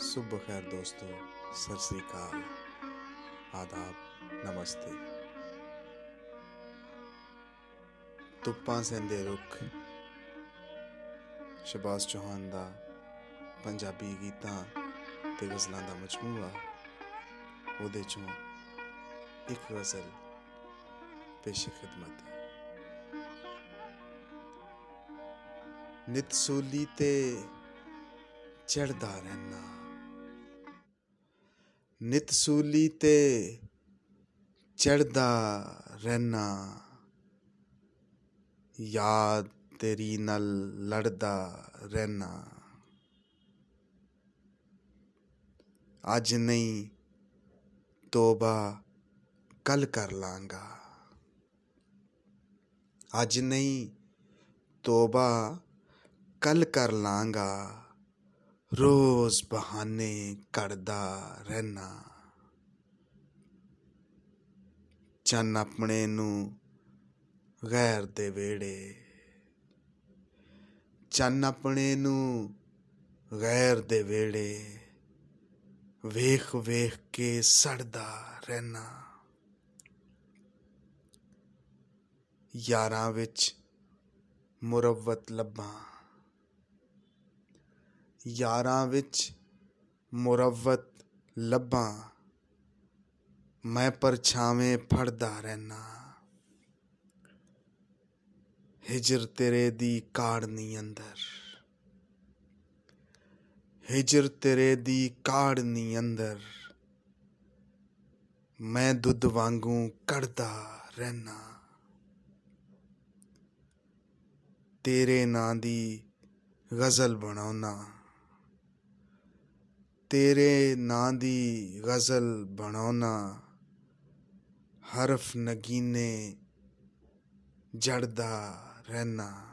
ਸੁਬਹ ਖੈਰ ਦੋਸਤੋ, ਸਤਿ ਸ੍ਰੀ ਅਕਾਲ। ਆਦਾਬ, ਨਮਸਤੇ। ਤੁਪਾਂ ਸੰਦੇ ਰੁੱਖ। ਸ਼ਬਾਸ ਚੌਹਾਨ ਦਾ ਪੰਜਾਬੀ ਗੀਤਾਂ ਤੇ ਗਜ਼ਲਾਂ ਦਾ ਮਜਮੂਆ। ਉਹਦੇ ਚੋਂ ਇੱਕ ਗਜ਼ਲ ਪੇਸ਼ ਖਿਦਮਤ। ਹੈ ਨਿਤ ਸੂਲੀ ਤੇ ਚੜਦਾ ਰਹਿਣਾ ਨਿਤ ਸੂਲੀ ਤੇ ਚੜਦਾ ਰਹਿਣਾ ਯਾਦ ਤੇਰੀ ਨਾਲ ਲੜਦਾ ਰਹਿਣਾ ਅੱਜ ਨਹੀਂ ਤੋਬਾ ਕੱਲ ਕਰ ਲਾਂਗਾ। ਅੱਜ ਨਹੀਂ ਤੋਬਾ ਕੱਲ ਕਰ ਲਾਂਗਾ। ਰੋਜ਼ ਬਹਾਨੇ ਕਰਦਾ ਰਹਿਣਾ ਚੰਨ ਆਪਣੇ ਨੂੰ ਗੈਰ ਦੇ ਵੇੜੇ ਚੰਨ ਆਪਣੇ ਨੂੰ ਗੈਰ ਦੇ ਵੇੜੇ ਵੇਖ ਵੇਖ ਕੇ ਸੜਦਾ ਰਹਿਣਾ ਯਾਰਾਂ ਵਿੱਚ ਮੁਰਵਤ ਲੱਭਾਂ। ਯਾਰਾਂ ਵਿੱਚ ਮੁਰਵਤ ਲੱਭਾਂ, ਮੈਂ ਪਰਛਾਵੇਂ ਫੜਦਾ ਰਹਿਣਾ ਹਿਜਰ ਤੇਰੇ ਦੀ ਕਾੜਨੀ ਅੰਦਰ। ਹਿਜਰ ਤੇਰੇ ਦੀ ਕਾੜਨੀ ਅੰਦਰ। ਮੈਂ ਦੁੱਧ ਵਾਂਗੂ ਕੜਦਾ ਰਹਿਣਾ ਤੇਰੇ ਨਾਂ ਦੀ ਗਜ਼ਲ ਬਣਾਉਣਾ ਤੇਰੇ ਨਾਂ ਦੀ ਗਜ਼ਲ ਬਣਾਉਣਾ, ਹਰਫ ਨਗੀਨੇ ਜੜਦਾ ਰਹਿਣਾ।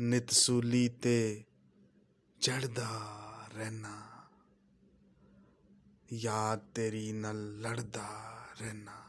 ਨਿਤ ਸੂਲੀ ਤੇ ਚੜਦਾ ਰਹਿਣਾ। ਯਾਦ ਤੇਰੀ ਨਾਲ ਲੜਦਾ ਰਹਿਣਾ।